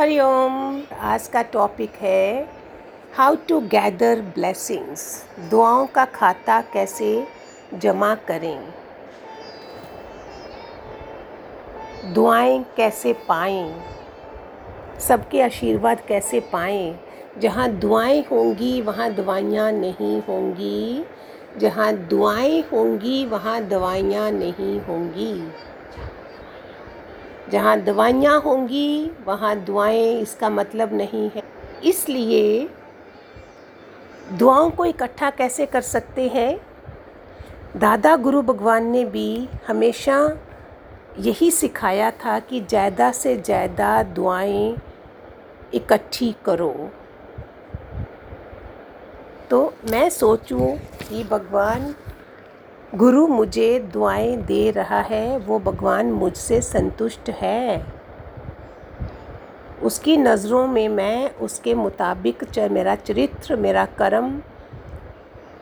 हरिओम। आज का टॉपिक है हाउ टू गैदर ब्लेसिंग्स दुआओं का खाता कैसे जमा करें? दुआएँ कैसे पाएँ? सबके आशीर्वाद कैसे पाएँ? जहाँ दुआएँ होंगी, वहाँ दवाइयाँ नहीं होंगी। जहाँ दुआएँ होंगी, वहाँ दवाइयाँ नहीं होंगी। जहाँ दवाइयाँ होंगी, वहाँ दुआएँ, इसका मतलब नहीं है। इसलिए दुआओं को इकट्ठा कैसे कर सकते हैं? दादा गुरु भगवान ने भी हमेशा यही सिखाया था कि ज़्यादा से ज़्यादा दुआएँ इकट्ठी करो। तो मैं सोचूं कि भगवान गुरु मुझे दुआएँ दे रहा है, वो भगवान मुझसे संतुष्ट है। उसकी नज़रों में मैं उसके मुताबिक च, मेरा चरित्र, मेरा कर्म,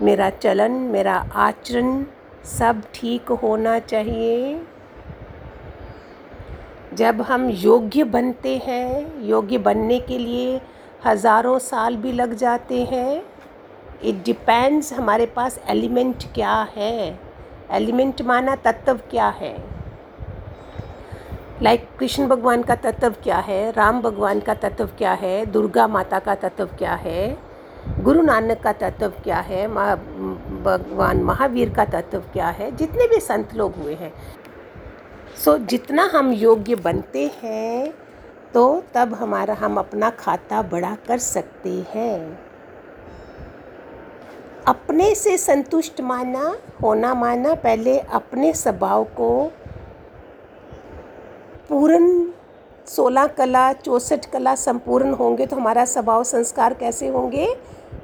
मेरा चलन, मेरा आचरण सब ठीक होना चाहिए। जब हम योग्य बनते हैं, योग्य बनने के लिए हज़ारों साल भी लग जाते हैं इट डिपेंड्स हमारे पास एलिमेंट क्या है। एलिमेंट माना तत्व क्या है? लाइक like, कृष्ण भगवान का तत्व क्या है? राम भगवान का तत्व क्या है? दुर्गा माता का तत्व क्या है? गुरु नानक का तत्व क्या है? भगवान महावीर का तत्व क्या है? जितने भी संत लोग हुए हैं। सो so, जितना हम योग्य बनते हैं तो तब हमारा हम अपना खाता बड़ा कर सकते हैं। अपने से संतुष्ट माना, होना माना, पहले अपने स्वभाव को पूर्ण सोलह कला, चौंसठ कला संपूर्ण होंगे तो हमारा स्वभाव संस्कार कैसे होंगे?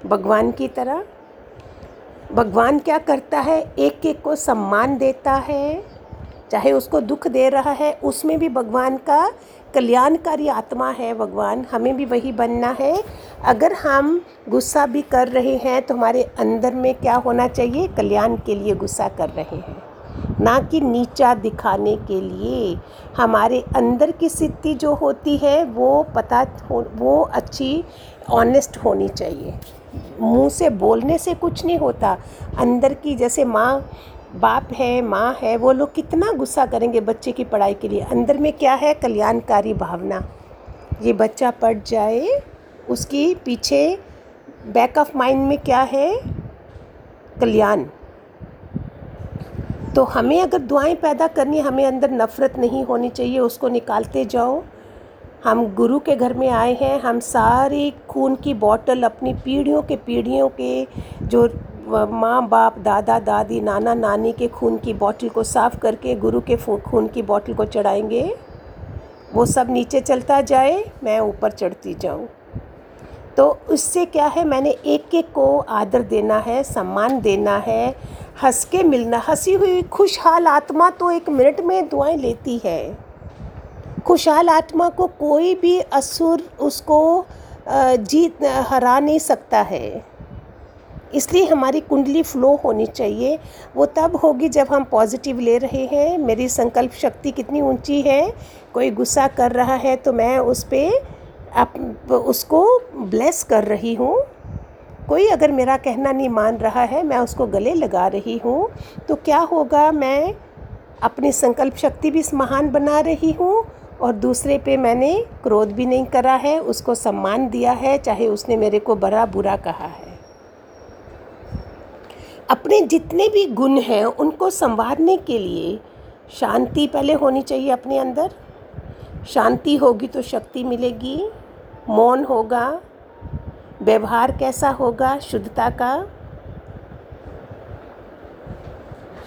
भगवान की तरह। भगवान क्या करता है? एक एक को सम्मान देता है। चाहे उसको दुख दे रहा है, उसमें भी भगवान का कल्याणकारी आत्मा है भगवान। हमें भी वही बनना है। अगर हम गुस्सा भी कर रहे हैं तो हमारे अंदर में क्या होना चाहिए? कल्याण के लिए गुस्सा कर रहे हैं। ना कि नीचा दिखाने के लिए। हमारे अंदर की स्थिति जो होती है, वो पता हो, वो अच्छी ऑनेस्ट होनी चाहिए। मुँह से बोलने से कुछ नहीं होता। अंदर की जैसे माँ बाप है, माँ है, वो लोग कितना गुस्सा करेंगे बच्चे की पढ़ाई के लिए। अंदर में क्या है? कल्याणकारी भावना। ये बच्चा पढ़ जाए, उसकी पीछे बैक ऑफ़ माइंड में क्या है? कल्याण। तो हमें अगर दुआएँ पैदा करनी हमें अंदर नफ़रत नहीं होनी चाहिए, उसको निकालते जाओ। हम गुरु के घर में आए हैं, हम सारी खून की बॉटल अपनी पीढ़ियों के पीढ़ियों के जो माँ, बाप, दादा, दादी, नाना, नानी के खून की बोतल को साफ़ करके गुरु के खून की बोतल को चढ़ाएँगे। वो सब नीचे चलता जाए, मैं ऊपर चढ़ती जाऊँ। तो उससे क्या है, मैंने एक एक को आदर देना है, सम्मान देना है हंस के मिलना, हँसी हुई, खुशहाल आत्मा तो एक मिनट में दुआएँ लेती है। खुशहाल आत्मा को कोई भी असुर उसको जीत, हरा नहीं सकता है। इसलिए हमारी कुंडली फ्लो होनी चाहिए। वो तब होगी जब हम पॉजिटिव ले रहे हैं। मेरी संकल्प शक्ति कितनी ऊँची है? कोई गुस्सा कर रहा है तो मैं उस पर उसको ब्लेस कर रही हूँ। कोई अगर मेरा कहना नहीं मान रहा है, मैं उसको गले लगा रही हूँ। तो क्या होगा? मैं अपनी संकल्प शक्ति भी महान बना रही हूँ और दूसरे पे मैंने क्रोध भी नहीं करा है। उसको सम्मान दिया है, चाहे उसने मेरे को बड़ा बुरा कहा है। अपने जितने भी गुण हैं, उनको संवारने के लिए शांति पहले होनी चाहिए अपने अंदर। शांति होगी तो शक्ति मिलेगी। मौन होगा, व्यवहार कैसा होगा, शुद्धता का।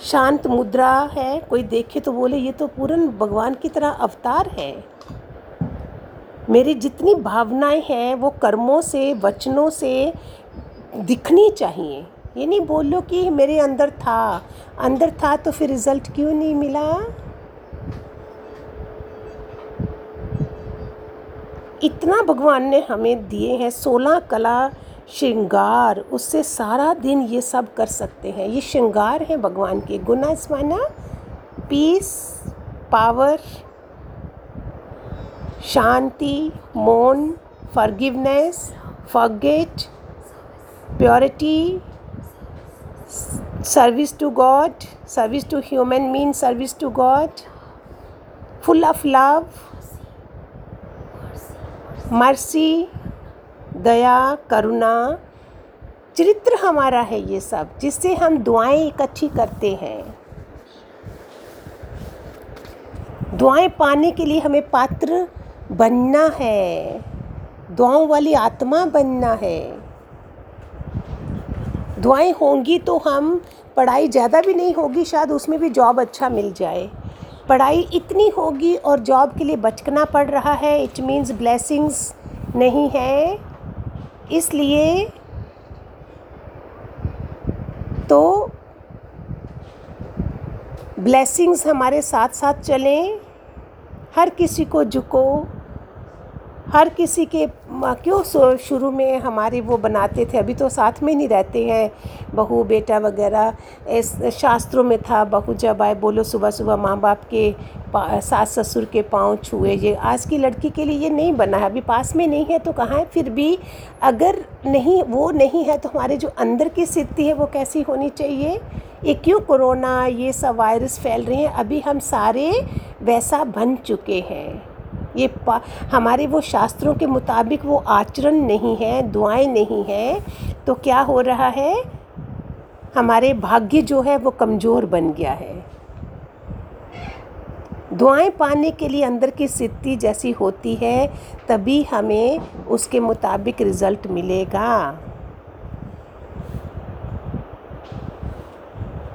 शांत मुद्रा है, कोई देखे तो बोले, ये तो पूर्ण भगवान की तरह अवतार है। मेरी जितनी भावनाएँ हैं, वो कर्मों से, वचनों से दिखनी चाहिए। ये नहीं बोलो कि मेरे अंदर था। अंदर था तो फिर रिज़ल्ट क्यों नहीं मिला? इतना भगवान ने हमें दिए हैं, सोलह कला, श्रृंगार, उससे सारा दिन ये सब कर सकते हैं। ये श्रृंगार हैं भगवान के। गुना स्माना पीस पावर शांति मौन forgiveness forget purity service to God, service to human means service to God, full of love, mercy दया करुणा चरित्र हमारा है ये सब जिससे हम दुआएँ इकट्ठी करते हैं। दुआएँ पाने के लिए हमें पात्र बनना है दुआओं वाली आत्मा बनना है। दुआएँ होंगी तो हम, पढ़ाई ज़्यादा भी नहीं होगी, शायद उसमें भी जॉब अच्छा मिल जाए। पढ़ाई इतनी होगी और जॉब के लिए बचकना पड़ रहा है इट मीन्स ब्लेसिंग्स नहीं है। इसलिए तो ब्लेसिंग्स हमारे साथ साथ चलें। हर किसी को झुको, हर किसी के क्यों शुरू में हमारे वो बनाते थे, अभी तो साथ में नहीं रहते हैं। बहू, बेटा वगैरह, इस शास्त्रों में था, बहू जब आए, बोलो, सुबह सुबह माँ बाप के सास ससुर के पाँव छुए, ये आज की लड़की के लिए ये नहीं बना है, अभी पास में नहीं है तो कहाँ है? फिर भी अगर नहीं, वो नहीं है तो हमारे जो अंदर की स्थिति है वो कैसी होनी चाहिए? ये क्यों कोरोना, ये सब वायरस फैल रहे हैं? अभी हम सारे वैसा बन चुके हैं। ये हमारे वो शास्त्रों के मुताबिक वो आचरण नहीं है, दुआएँ नहीं हैं तो क्या हो रहा है? हमारे भाग्य जो है वो कमज़ोर बन गया है। दुआएँ पाने के लिए अंदर की स्थिति जैसी होती है, तभी हमें उसके मुताबिक रिज़ल्ट मिलेगा।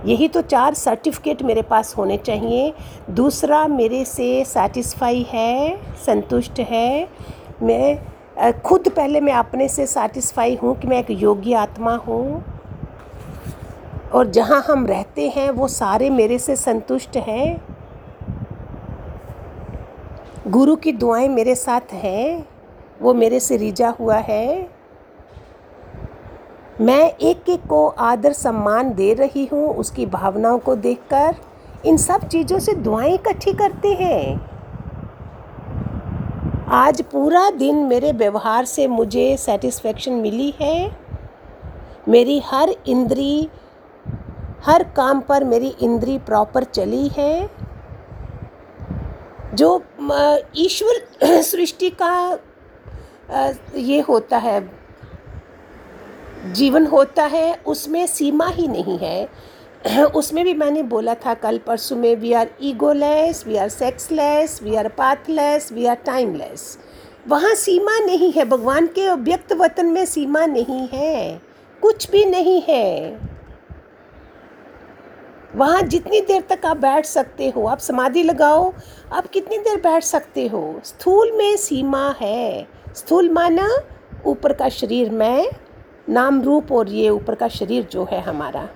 यही तो चार सर्टिफिकेट मेरे पास होने चाहिए। दूसरा मेरे से सेटिस्फाई है, संतुष्ट है। मैं खुद पहले मैं अपने से सेटिस्फाई हूँ कि मैं एक योगी आत्मा हूँ। और जहाँ हम रहते हैं, वो सारे मेरे से संतुष्ट हैं। गुरु की दुआएँ मेरे साथ हैं, वो मेरे से रिझा हुआ है। मैं एक एक को आदर सम्मान दे रही हूँ, उसकी भावनाओं को देखकर। इन सब चीज़ों से दुआएँ इकट्ठी करते हैं। आज पूरा दिन मेरे व्यवहार से मुझे सेटिस्फेक्शन मिली है। मेरी हर इंद्री, हर काम पर मेरी इंद्री प्रॉपर चली है। जो ईश्वर सृष्टि का ये होता है जीवन होता है, उसमें सीमा ही नहीं है। उसमें भी मैंने बोला था कल परसों में we are egoless we are sexless we are pathless we are timeless वहाँ सीमा नहीं है, भगवान के व्यक्त वतन में सीमा नहीं है, कुछ भी नहीं है। वहाँ जितनी देर तक आप बैठ सकते हो, आप समाधि लगाओ, आप कितनी देर बैठ सकते हो? स्थूल में सीमा है। स्थूल माना ऊपर का शरीर में नाम रूप और ये ऊपर का शरीर जो है हमारा।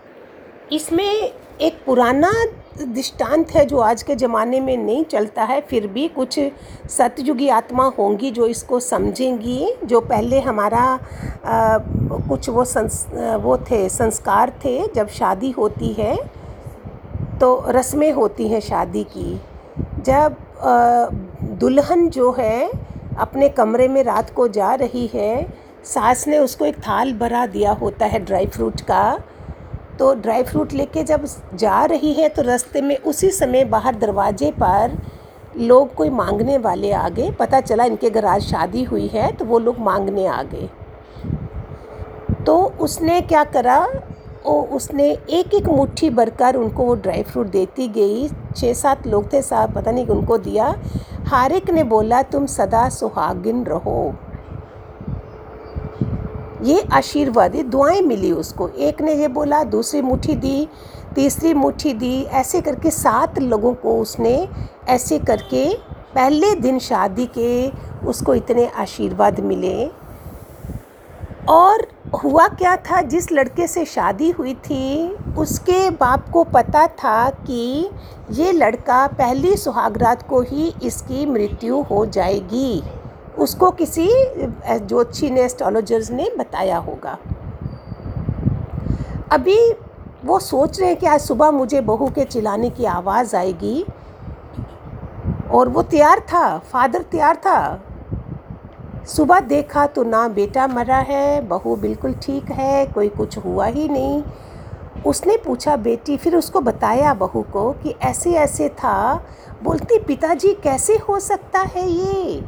इसमें एक पुराना दृष्टांत है जो आज के ज़माने में नहीं चलता है फिर भी कुछ सतयुगी आत्मा होंगी जो इसको समझेंगी जो पहले हमारा आ, कुछ वो संस वो थे संस्कार थे जब शादी होती है तो रस्में होती हैं शादी की। जब दुल्हन जो है अपने कमरे में रात को जा रही है सास ने उसको एक थाल भरा दिया होता है ड्राई फ्रूट का। तो ड्राई फ्रूट लेके जब जा रही है तो रास्ते में उसी समय बाहर दरवाजे पर लोग कोई मांगने वाले आ गए। पता चला इनके घर आज शादी हुई है तो वो लोग मांगने आ गए। तो उसने क्या करा? वो उसने एक एक मुट्ठी भरकर उनको वो ड्राई फ्रूट देती गई। छः सात लोग थे साहब, पता नहीं उनको दिया। हर एक ने बोला, तुम सदा सुहागिन रहो। ये आशीर्वाद दुआएँ मिली उसको। एक ने ये बोला, दूसरी मुट्ठी दी, तीसरी मुट्ठी दी, ऐसे करके सात लोगों को उसने ऐसे करके पहले दिन शादी के उसको इतने आशीर्वाद मिले। और हुआ क्या था, जिस लड़के से शादी हुई थी, उसके बाप को पता था कि ये लड़का पहली सुहागरात को ही इसकी मृत्यु हो जाएगी। उसको किसी ज्योतिषी ने एस्ट्रोलॉजर्स ने बताया होगा। अभी वो सोच रहे हैं कि आज सुबह मुझे बहू के चिल्लाने की आवाज़ आएगी और वो तैयार था, फादर तैयार था। सुबह देखा तो ना बेटा मरा है, बहू बिल्कुल ठीक है, कोई कुछ हुआ ही नहीं। उसने पूछा, बेटी, फिर उसको बताया बहू को कि ऐसे ऐसे था, बोलती, पिताजी, कैसे हो सकता है ये?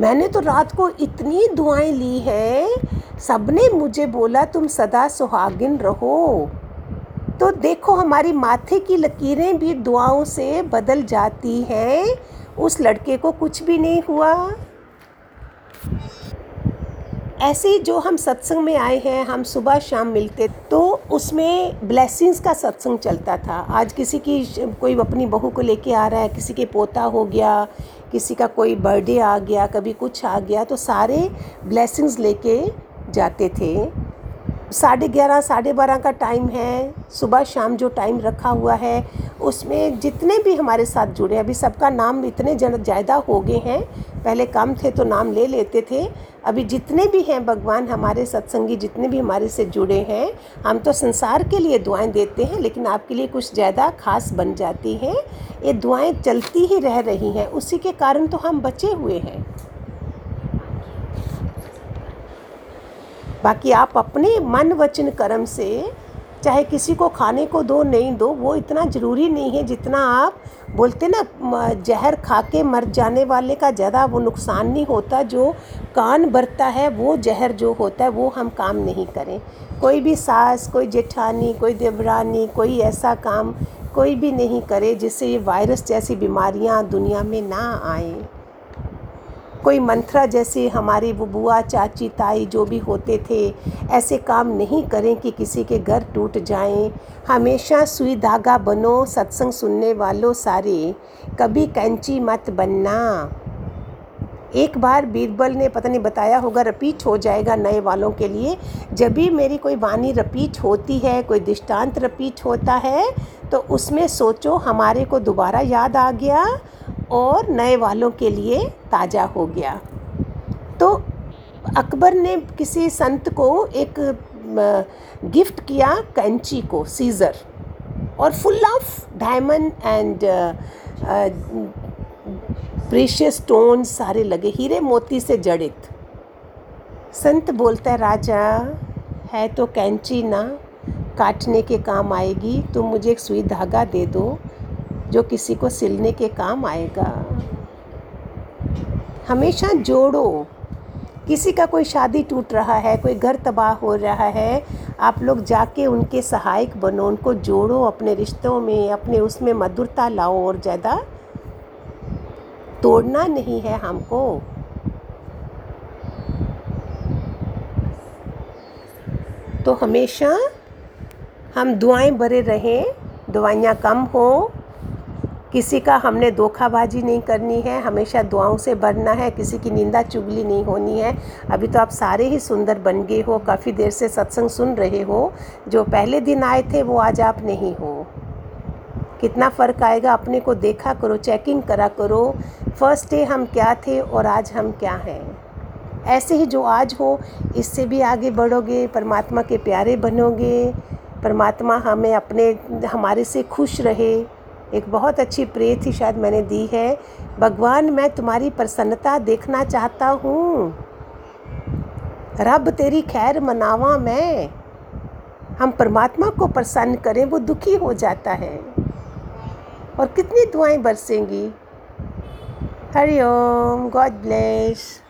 मैंने तो रात को इतनी दुआएँ ली हैं, सबने मुझे बोला तुम सदा सुहागिन रहो। तो देखो हमारी माथे की लकीरें भी दुआओं से बदल जाती हैं, उस लड़के को कुछ भी नहीं हुआ। ऐसे जो हम सत्संग में आए हैं, हम सुबह शाम मिलते तो उसमें ब्लेसिंग्स का सत्संग चलता था। आज किसी की कोई अपनी बहू को लेके आ रहा है, किसी के पोता हो गया, किसी का कोई बर्थडे आ गया, कभी कुछ आ गया तो सारे ब्लेसिंग्स लेके जाते थे। साढ़े ग्यारह, साढ़े बारह का टाइम है। सुबह, शाम जो टाइम रखा हुआ है, उसमें जितने भी हमारे साथ जुड़े अभी सबका नाम इतने जन, ज़्यादा हो गए हैं। पहले कम थे तो नाम ले लेते थे। अभी जितने भी हैं भगवान हमारे सत्संगी, जितने भी हमारे से जुड़े हैं, हम तो संसार के लिए दुआएँ देते हैं, लेकिन आपके लिए कुछ ज़्यादा खास बन जाती हैं। ये दुआएँ चलती ही रह रही हैं। उसी के कारण तो हम बचे हुए हैं। बाकी आप अपने मन वचन कर्म से, चाहे किसी को खाने को दो, नहीं दो, वो इतना ज़रूरी नहीं है जितना आप बोलते ना जहर खा के मर जाने वाले का ज़्यादा वो नुकसान नहीं होता, जो कान बरता है, वो जहर जो होता है, वो हम काम नहीं करें। कोई भी सास, कोई जेठानी, कोई देवरानी, कोई ऐसा काम कोई भी नहीं करे जिससे ये वायरस जैसी बीमारियाँ दुनिया में ना आएँ। कोई मंत्रा जैसे हमारे वो बुआ, चाची, ताई जो भी होते थे, ऐसे काम नहीं करें कि किसी के घर टूट जाएँ। हमेशा सुई धागा बनो, सत्संग सुनने वालों सारे। कभी कैंची मत बनना। एक बार बीरबल ने, पता नहीं बताया होगा, रपीट हो जाएगा नए वालों के लिए। जब भी मेरी कोई वाणी रपीट होती है, कोई दृष्टांत रपीट होता है तो उसमें सोचो, हमारे को दोबारा याद आ गया। और नए वालों के लिए ताज़ा हो गया। तो अकबर ने किसी संत को एक गिफ्ट किया कैंची को, सीज़र, और full of diamond and precious stone सारे लगे, हीरे मोती से जड़ित। संत बोलता है, राजा, है तो कैंची ना, काटने के काम आएगी, तुम मुझे एक सुई धागा दे दो जो किसी को सिलने के काम आएगा। हमेशा जोड़ो। किसी का कोई शादी टूट रहा है, कोई घर तबाह हो रहा है, आप लोग जाके उनके सहायक बनो, उनको जोड़ो, अपने रिश्तों में, अपने उसमें मधुरता लाओ और ज़्यादा तोड़ना नहीं है हमको। तो हमेशा हम दुआएँ भरे रहें दवाइयाँ कम हो किसी का हमने धोखाबाजी नहीं करनी है, हमेशा दुआओं से भरना है, किसी की निंदा चुगली नहीं होनी है। अभी तो आप सारे ही सुंदर बन गए हो, काफ़ी देर से सत्संग सुन रहे हो, जो पहले दिन आए थे, वो आज आप नहीं हो। कितना फ़र्क आएगा अपने को देखा करो चेकिंग करा करो फ़र्स्ट डे हम क्या थे और आज हम क्या हैं। ऐसे ही जो आज हो, इससे भी आगे बढ़ोगे, परमात्मा के प्यारे बनोगे, परमात्मा हमें अपने, हमारे से खुश रहे एक बहुत अच्छी प्रे थी शायद मैंने दी है। भगवान, मैं तुम्हारी प्रसन्नता देखना चाहता हूँ। रब, तेरी खैर मनावा मैं। हम परमात्मा को प्रसन्न करें, वो दुखी हो जाता है। और कितनी दुआएँ बरसेंगी। Hariom God bless.